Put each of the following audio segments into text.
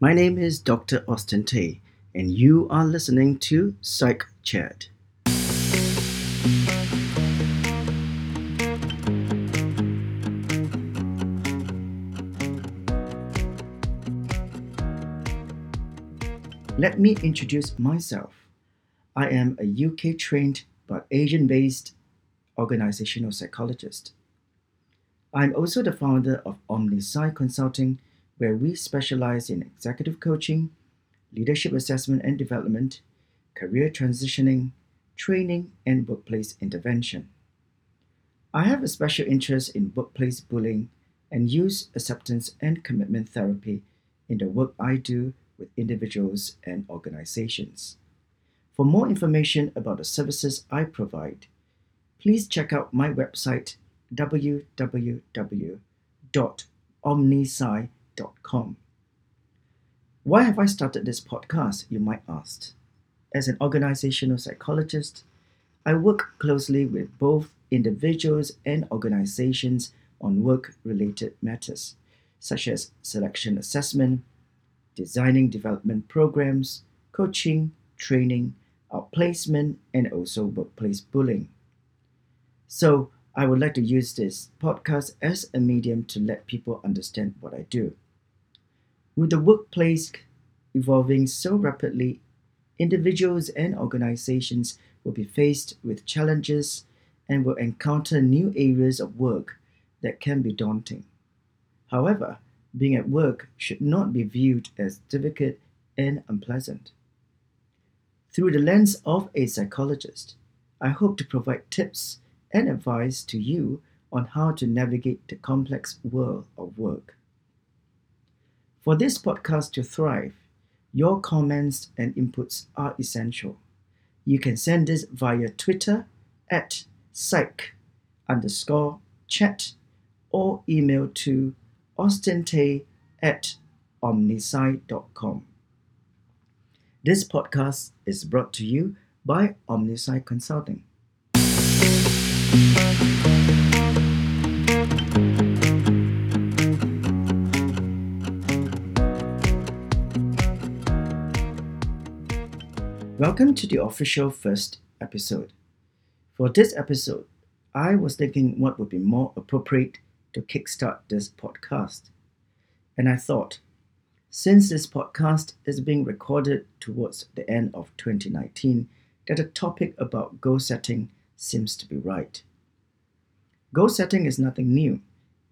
My name is Dr. Austin Tay, and you are listening to Psych Chat. Let me introduce myself. I am a UK trained but Asian based organizational psychologist. I'm also the founder of OmniPsy Consulting, where we specialize in executive coaching, leadership assessment and development, career transitioning, training, and workplace intervention. I have a special interest in workplace bullying and use acceptance and commitment therapy in the work I do with individuals and organizations. For more information about the services I provide, please check out my website Why have I started this podcast, you might ask? As an organizational psychologist, I work closely with both individuals and organizations on work related matters, such as selection assessment, designing development programs, coaching, training, outplacement, and also workplace bullying. So, I would like to use this podcast as a medium to let people understand what I do. With the workplace evolving so rapidly, individuals and organizations will be faced with challenges and will encounter new areas of work that can be daunting. However, being at work should not be viewed as difficult and unpleasant. Through the lens of a psychologist, I hope to provide tips and advice to you on how to navigate the complex world of work. For this podcast to thrive, your comments and inputs are essential. You can send this via Twitter at psych underscore chat or email to austintay at omnipsy.com. This podcast is brought to you by OmniPsy Consulting. Welcome to the official first episode. For this episode, I was thinking what would be more appropriate to kickstart this podcast. And I thought, since this podcast is being recorded towards the end of 2019, that a topic about goal setting seems to be right. Goal setting is nothing new,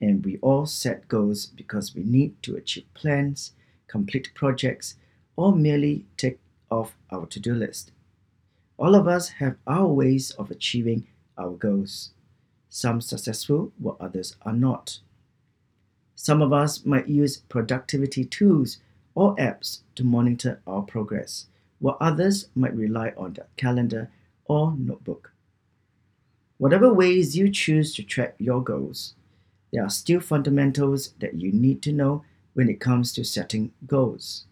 and we all set goals because we need to achieve plans, complete projects, or merely tick off our to do list. All of us have our ways of achieving our goals, some successful while others are not. Some of us might use productivity tools or apps to monitor our progress, while others might rely on their calendar or notebook. Whatever ways you choose to track your goals, there are still fundamentals that you need to know when it comes to setting goals.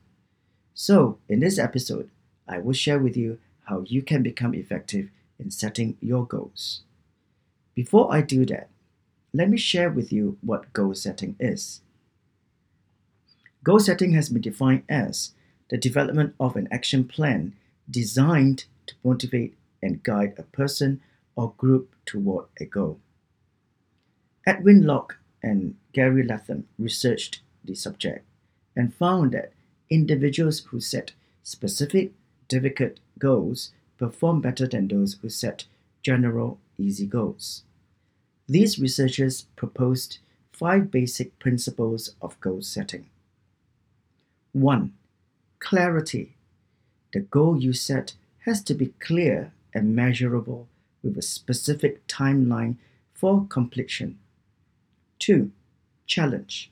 So, in this episode, I will share with you how you can become effective in setting your goals. Before I do that, let me share with you what goal setting is. Goal setting has been defined as the development of an action plan designed to motivate and guide a person or group toward a goal. Edwin Locke and Gary Latham researched the subject and found that individuals who set specific, difficult goals perform better than those who set general, easy goals. These researchers proposed five basic principles of goal setting. 1. Clarity. The goal you set has to be clear and measurable with a specific timeline for completion. 2. Challenge.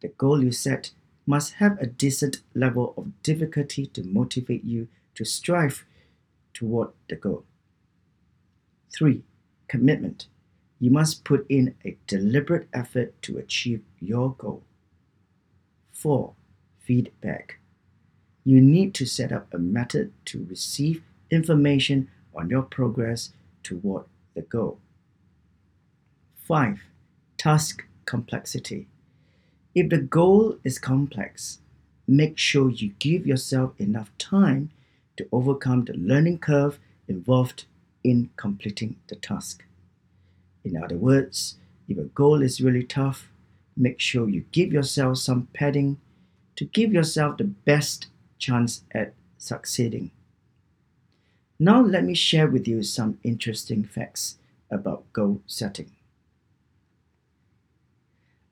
The goal you set must have a decent level of difficulty to motivate you to strive toward the goal. 3. Commitment. You must put in a deliberate effort to achieve your goal. 4. Feedback. You need to set up a method to receive information on your progress toward the goal. 5. Task complexity. If the goal is complex, make sure you give yourself enough time to overcome the learning curve involved in completing the task. In other words, if a goal is really tough, make sure you give yourself some padding to give yourself the best chance at succeeding. Now, let me share with you some interesting facts about goal setting.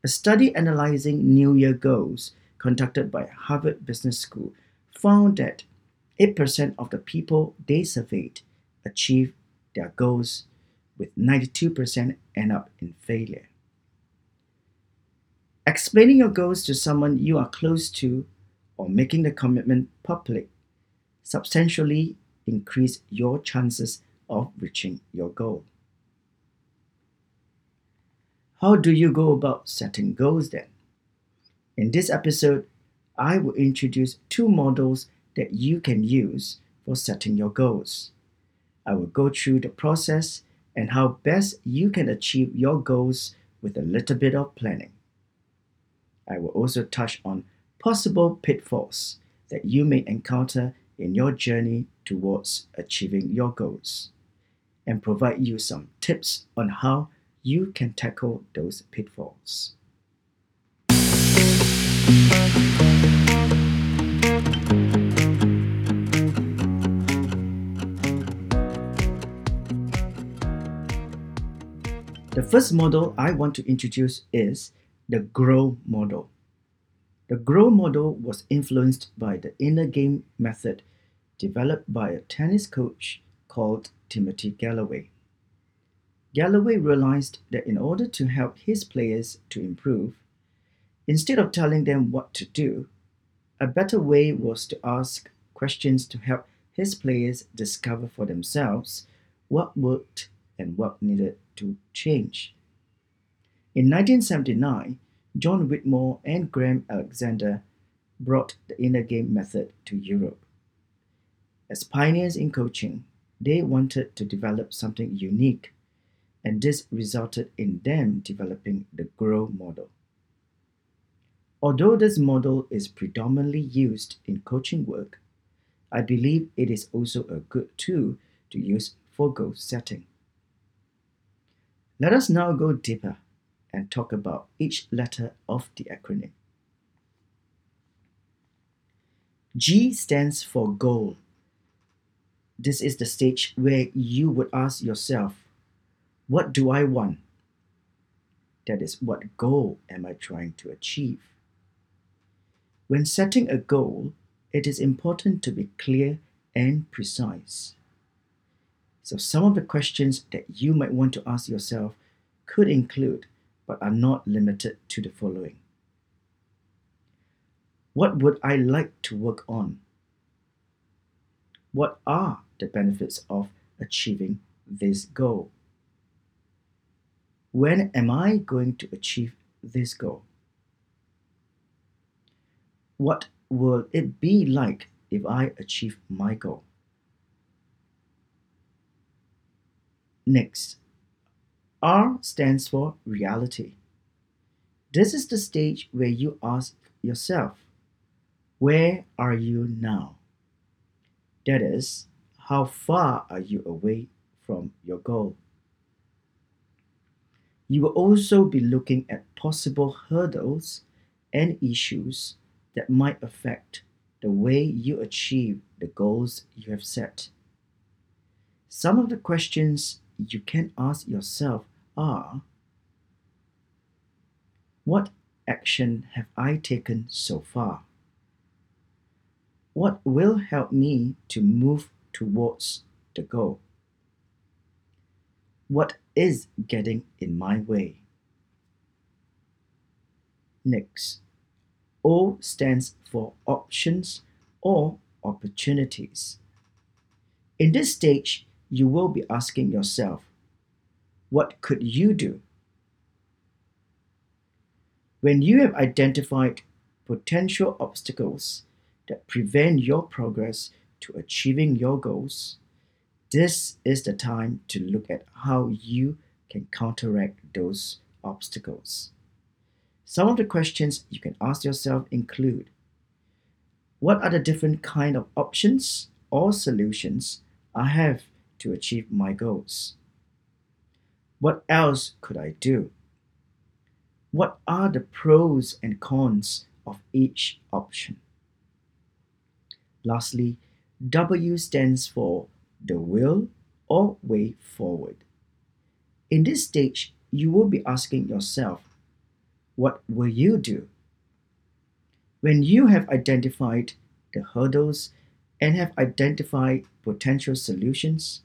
A study analyzing New Year goals conducted by Harvard Business School found that 8% of the people they surveyed achieved their goals, with 92% end up in failure. Explaining your goals to someone you are close to or making the commitment public substantially increase your chances of reaching your goal. How do you go about setting goals then? In this episode, I will introduce two models that you can use for setting your goals. I will go through the process and how best you can achieve your goals with a little bit of planning. I will also touch on possible pitfalls that you may encounter in your journey towards achieving your goals and provide you some tips on how you can tackle those pitfalls. The first model I want to introduce is the GROW model. The GROW model was influenced by the inner game method developed by a tennis coach called Timothy Gallwey. Gallwey realized that in order to help his players to improve, instead of telling them what to do, a better way was to ask questions to help his players discover for themselves what worked and what needed to change. In 1979, John Whitmore and Graham Alexander brought the inner game method to Europe. As pioneers in coaching, they wanted to develop something unique, and this resulted in them developing the GROW model. Although this model is predominantly used in coaching work, I believe it is also a good tool to use for goal setting. Let us now go deeper and talk about each letter of the acronym. G stands for goal. This is the stage where you would ask yourself, What do I want? That is, what goal am I trying to achieve? When setting a goal, it is important to be clear and precise. So, some of the questions that you might want to ask yourself could include but are not limited to the following What would I like to work on? What are the benefits of achieving this goal? When am I going to achieve this goal? What will it be like if I achieve my goal? Next, R stands for reality. This is the stage where you ask yourself, Where are you now? That is, how far are you away from your goal? You will also be looking at possible hurdles and issues that might affect the way you achieve the goals you have set. Some of the questions you can ask yourself are What action have I taken so far? What will help me to move towards the goal? What is getting in my way? Next, O stands for options or opportunities. In this stage, you will be asking yourself, what could you do? When you have identified potential obstacles that prevent your progress to achieving your goals, this is the time to look at how you can counteract those obstacles. Some of the questions you can ask yourself include what are the different kind of options or solutions I have to achieve my goals? What else could I do? What are the pros and cons of each option? Lastly, W stands for the will or way forward. In this stage, you will be asking yourself, what will you do? When you have identified the hurdles and have identified potential solutions,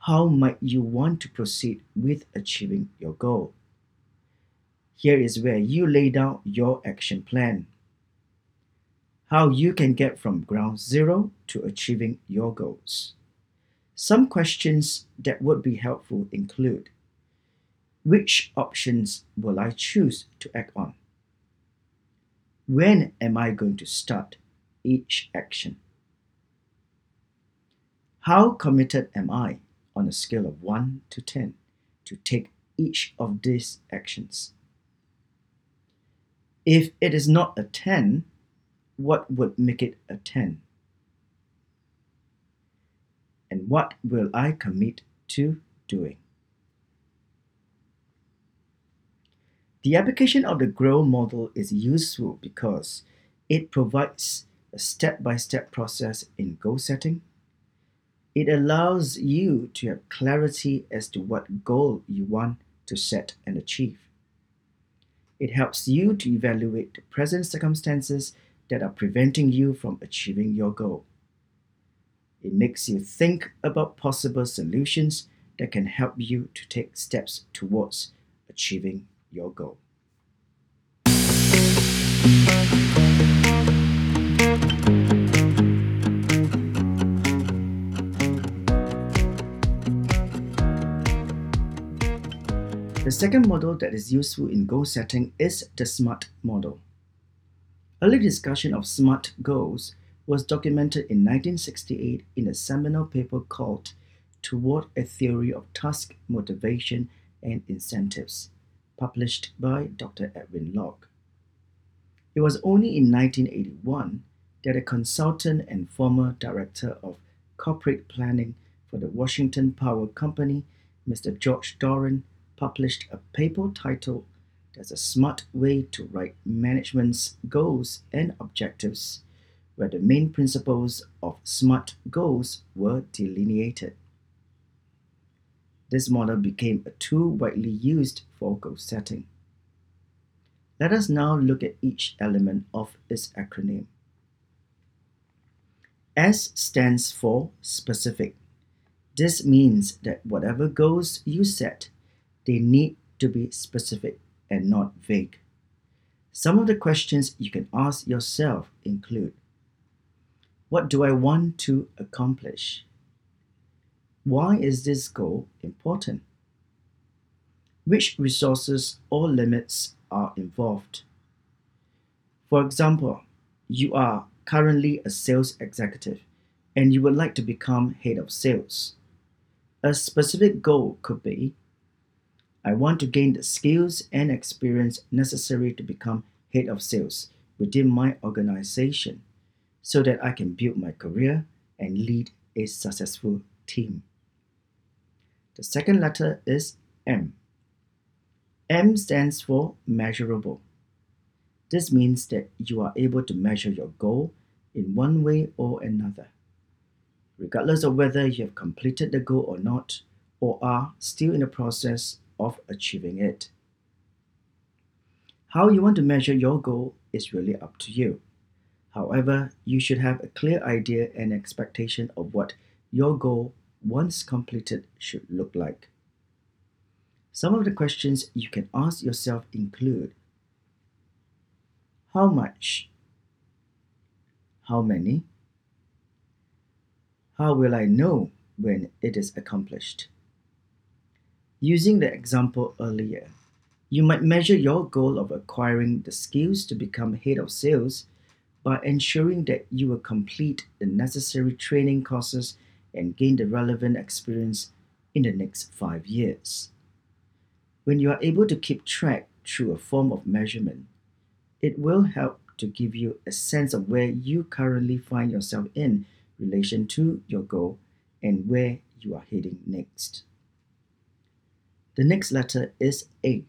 how might you want to proceed with achieving your goal? Here is where you lay down your action plan. How you can get from ground zero to achieving your goals. Some questions that would be helpful include Which options will I choose to act on? When am I going to start each action? How committed am I on a scale of 1 to 10 to take each of these actions? If it is not a 10, what would make it a 10? And what will I commit to doing? The application of the GROW model is useful because it provides a step by step process in goal setting. It allows you to have clarity as to what goal you want to set and achieve. It helps you to evaluate the present circumstances that are preventing you from achieving your goal. It makes you think about possible solutions that can help you to take steps towards achieving your goal. The second model that is useful in goal setting is the SMART model. Early discussion of SMART goals was documented in 1968 in a seminal paper called Toward a Theory of Task Motivation and Incentives, published by Dr. Edwin Locke. It was only in 1981 that a consultant and former director of corporate planning for the Washington Power Company, Mr. George Doran, published a paper titled There's a Smart Way to Write Management's Goals and Objectives, where the main principles of SMART goals were delineated. This model became a tool widely used for goal setting. Let us now look at each element of its acronym. S stands for specific. This means that whatever goals you set they need to be specific and not vague. Some of the questions you can ask yourself include What do I want to accomplish? Why is this goal important? Which resources or limits are involved? For example, you are currently a sales executive and you would like to become head of sales. A specific goal could be I want to gain the skills and experience necessary to become head of sales within my organization so that I can build my career and lead a successful team. The second letter is M. M stands for measurable. This means that you are able to measure your goal in one way or another. Regardless of whether you have completed the goal or not, or are still in the process of achieving it. How you want to measure your goal is really up to you. However, you should have a clear idea and expectation of what your goal, once completed, should look like. Some of the questions you can ask yourself include How much? How many? How will I know when it is accomplished? Using the example earlier, you might measure your goal of acquiring the skills to become head of sales by ensuring that you will complete the necessary training courses and gain the relevant experience in the next five years. When you are able to keep track through a form of measurement, it will help to give you a sense of where you currently find yourself in relation to your goal and where you are heading next. The next letter is A.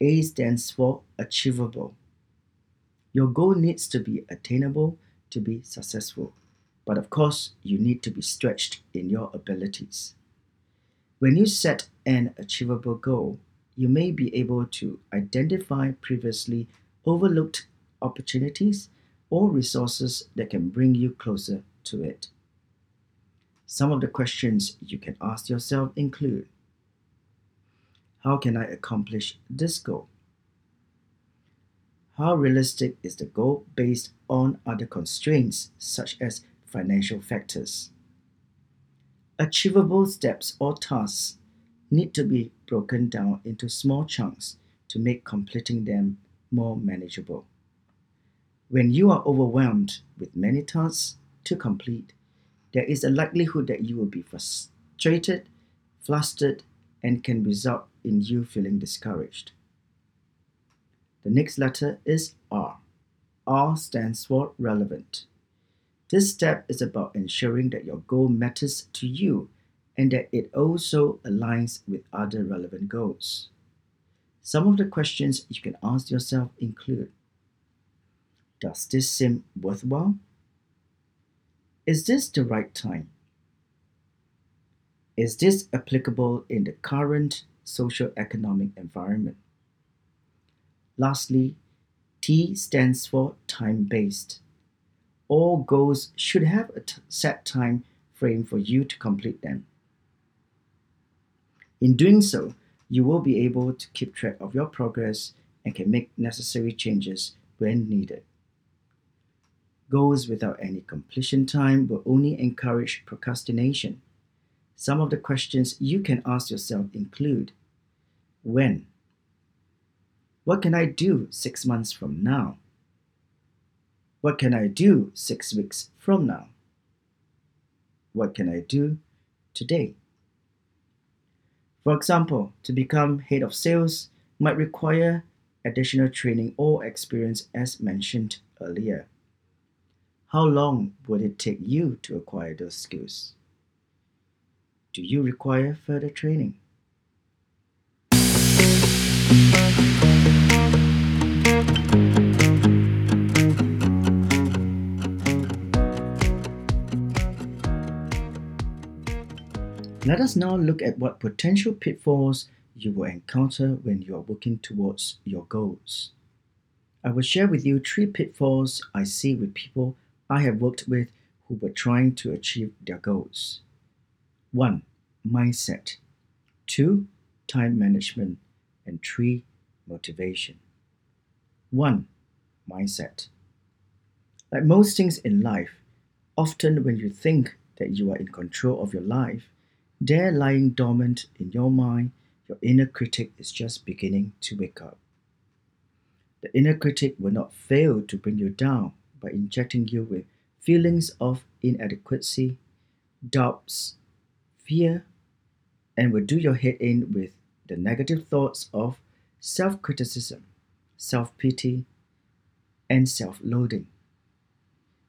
A stands for achievable. Your goal needs to be attainable to be successful, but of course, you need to be stretched in your abilities. When you set an achievable goal, you may be able to identify previously overlooked opportunities or resources that can bring you closer to it. Some of the questions you can ask yourself include How can I accomplish this goal? How realistic is the goal based on other constraints such as financial factors? Achievable steps or tasks need to be broken down into small chunks to make completing them more manageable. When you are overwhelmed with many tasks to complete, there is a likelihood that you will be frustrated, flustered, and can result in you feeling discouraged. The next letter is R. R stands for relevant. This step is about ensuring that your goal matters to you and that it also aligns with other relevant goals. Some of the questions you can ask yourself include Does this seem worthwhile? Is this the right time? Is this applicable in the current socio-economic environment? Lastly, T stands for time based. All goals should have a set time frame for you to complete them. In doing so, you will be able to keep track of your progress and can make necessary changes when needed. Goals without any completion time will only encourage procrastination. Some of the questions you can ask yourself include When? What can I do six months from now? What can I do six weeks from now? What can I do today? For example, to become head of sales might require additional training or experience as mentioned earlier. How long would it take you to acquire those skills? Do you require further training? Let us now look at what potential pitfalls you will encounter when you are working towards your goals. I will share with you three pitfalls I see with people I have worked with who were trying to achieve their goals. 1. Mindset. 2. Time management. And 3. Motivation. 1. Mindset. Like most things in life, often when you think that you are in control of your life, there lying dormant in your mind, your inner critic is just beginning to wake up. The inner critic will not fail to bring you down by injecting you with feelings of inadequacy, doubts, fear, and will do your head in with the negative thoughts of self criticism, self pity, and self loathing.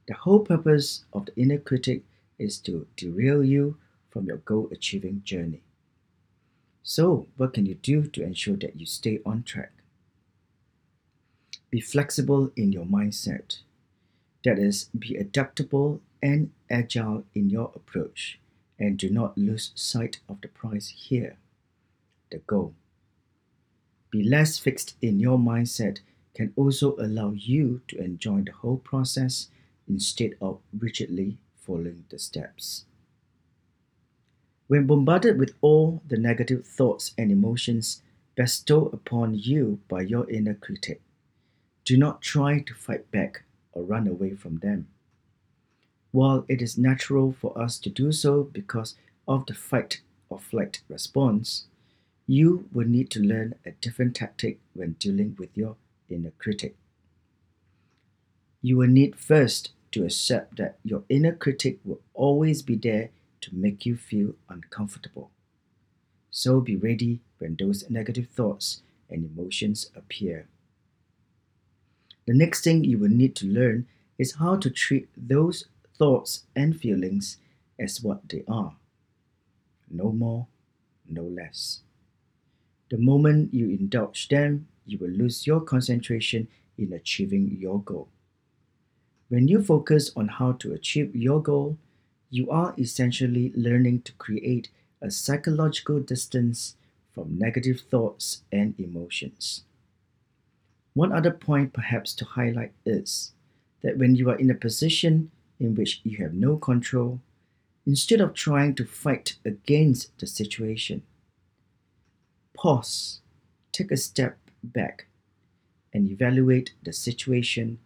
The whole purpose of the inner critic is to derail you from your goal achieving journey. So, what can you do to ensure that you stay on track? Be flexible in your mindset. That is, be adaptable and agile in your approach, and do not lose sight of the prize here the goal. Be less fixed in your mindset can also allow you to enjoy the whole process instead of rigidly following the steps. When bombarded with all the negative thoughts and emotions bestowed upon you by your inner critic, do not try to fight back or run away from them. While it is natural for us to do so because of the fight or flight response, you will need to learn a different tactic when dealing with your inner critic. You will need first to accept that your inner critic will always be there to make you feel uncomfortable. So be ready when those negative thoughts and emotions appear. The next thing you will need to learn is how to treat those thoughts and feelings as what they are. No more, no less. The moment you indulge them, you will lose your concentration in achieving your goal. When you focus on how to achieve your goal, you are essentially learning to create a psychological distance from negative thoughts and emotions. One other point, perhaps, to highlight is that when you are in a position in which you have no control, instead of trying to fight against the situation, pause, take a step back, and evaluate the situation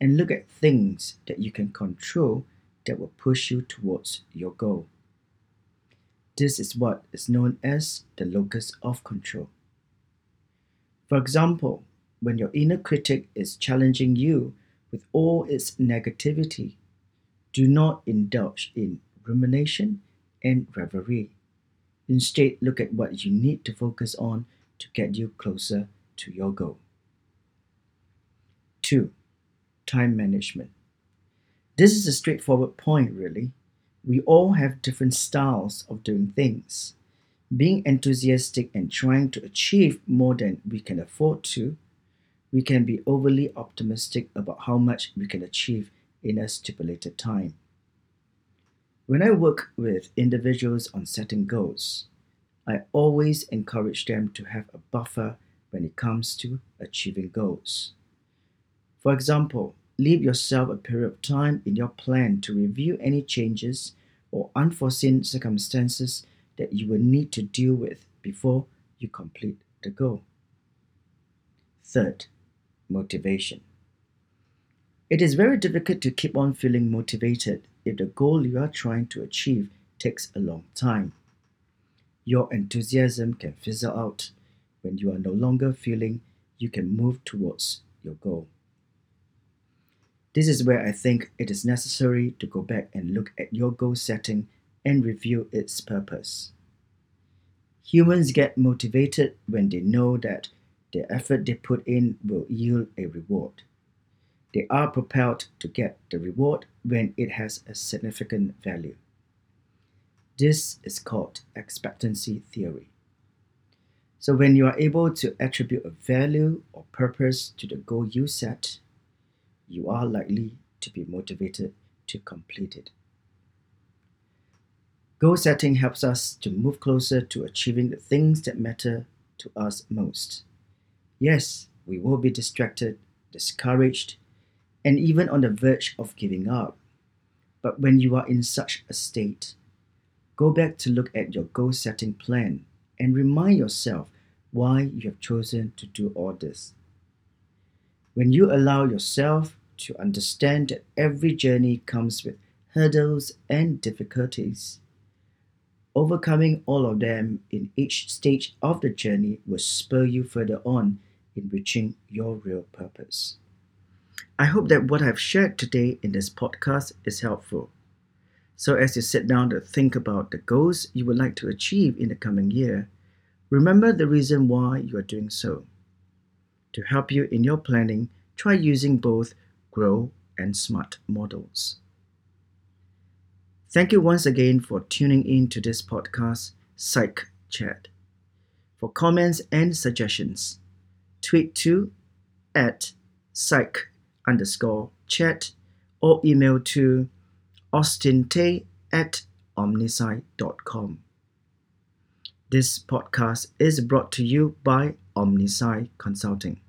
and look at things that you can control that will push you towards your goal. This is what is known as the locus of control. For example, when your inner critic is challenging you with all its negativity, do not indulge in rumination and reverie. Instead, look at what you need to focus on to get you closer to your goal. 2. Time management. This is a straightforward point, really. We all have different styles of doing things. Being enthusiastic and trying to achieve more than we can afford to, we can be overly optimistic about how much we can achieve in a stipulated time. When I work with individuals on setting goals, I always encourage them to have a buffer when it comes to achieving goals. For example, leave yourself a period of time in your plan to review any changes or unforeseen circumstances that you will need to deal with before you complete the goal. Third, motivation. It is very difficult to keep on feeling motivated if the goal you are trying to achieve takes a long time. Your enthusiasm can fizzle out when you are no longer feeling you can move towards your goal. This is where I think it is necessary to go back and look at your goal setting and review its purpose. Humans get motivated when they know that the effort they put in will yield a reward. They are propelled to get the reward when it has a significant value. This is called expectancy theory. So, when you are able to attribute a value or purpose to the goal you set, you are likely to be motivated to complete it. Goal setting helps us to move closer to achieving the things that matter to us most. Yes, we will be distracted, discouraged, and even on the verge of giving up. But when you are in such a state, go back to look at your goal setting plan and remind yourself why you have chosen to do all this. When you allow yourself to understand that every journey comes with hurdles and difficulties. Overcoming all of them in each stage of the journey will spur you further on in reaching your real purpose. I hope that what I've shared today in this podcast is helpful. So, as you sit down to think about the goals you would like to achieve in the coming year, remember the reason why you are doing so. To help you in your planning, try using both grow, and smart models. Thank you once again for tuning in to this podcast, Psych Chat. For comments and suggestions, tweet to at psych underscore chat or email to austintay at omnipsy.com. This podcast is brought to you by OmniPsy Consulting.